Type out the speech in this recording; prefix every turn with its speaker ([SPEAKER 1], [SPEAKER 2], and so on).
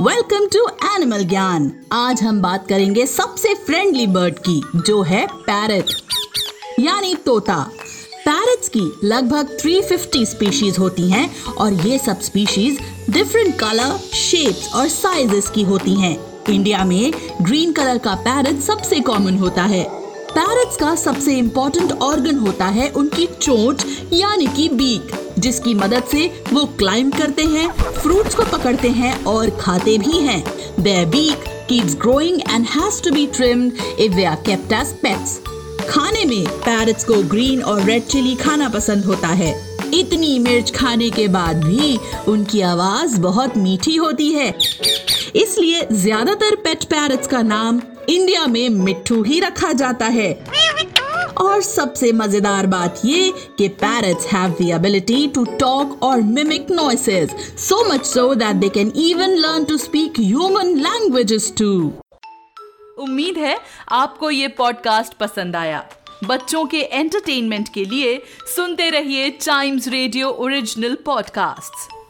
[SPEAKER 1] Welcome to animal ज्ञान आज हम बात करेंगे सबसे फ्रेंडली बर्ड की, जो है पैरट यानी तोता। पैरट्स की लगभग 350 स्पीशीज होती हैं और ये सब स्पीशीज डिफरेंट कलर शेप्स और साइजेस की होती हैं। इंडिया में ग्रीन कलर का पैरट सबसे कॉमन होता है। पैरट्स का सबसे इम्पोर्टेंट ऑर्गन होता है उनकी चोंच, यानी कि बीक जिसकी मदद से वो क्लाइंब करते हैं फ्रूट्स को पकड़ते हैं और खाते भी हैं। Their beak keeps growing and has to be trimmed if they are kept as pets. खाने में पैरट्स को ग्रीन और रेड चिली खाना पसंद होता है। इतनी मिर्च खाने के बाद भी उनकी आवाज़ बहुत मीठी होती है। इसलिए ज़्यादातर पेट पैरट्स का नाम इंडिया में मिट्ठू ही रखा जाता है। और सबसे मज़ेदार बात ये कि parrots have the ability to talk और mimic noises so much so that they can even learn to speak human languages too
[SPEAKER 2] उम्मीद है आपको ये पॉडकास्ट पसंद आया। बच्चों के एंटरटेनमेंट के लिए सुनते रहिए टाइम्स रेडियो ओरिजिनल पॉडकास्ट्स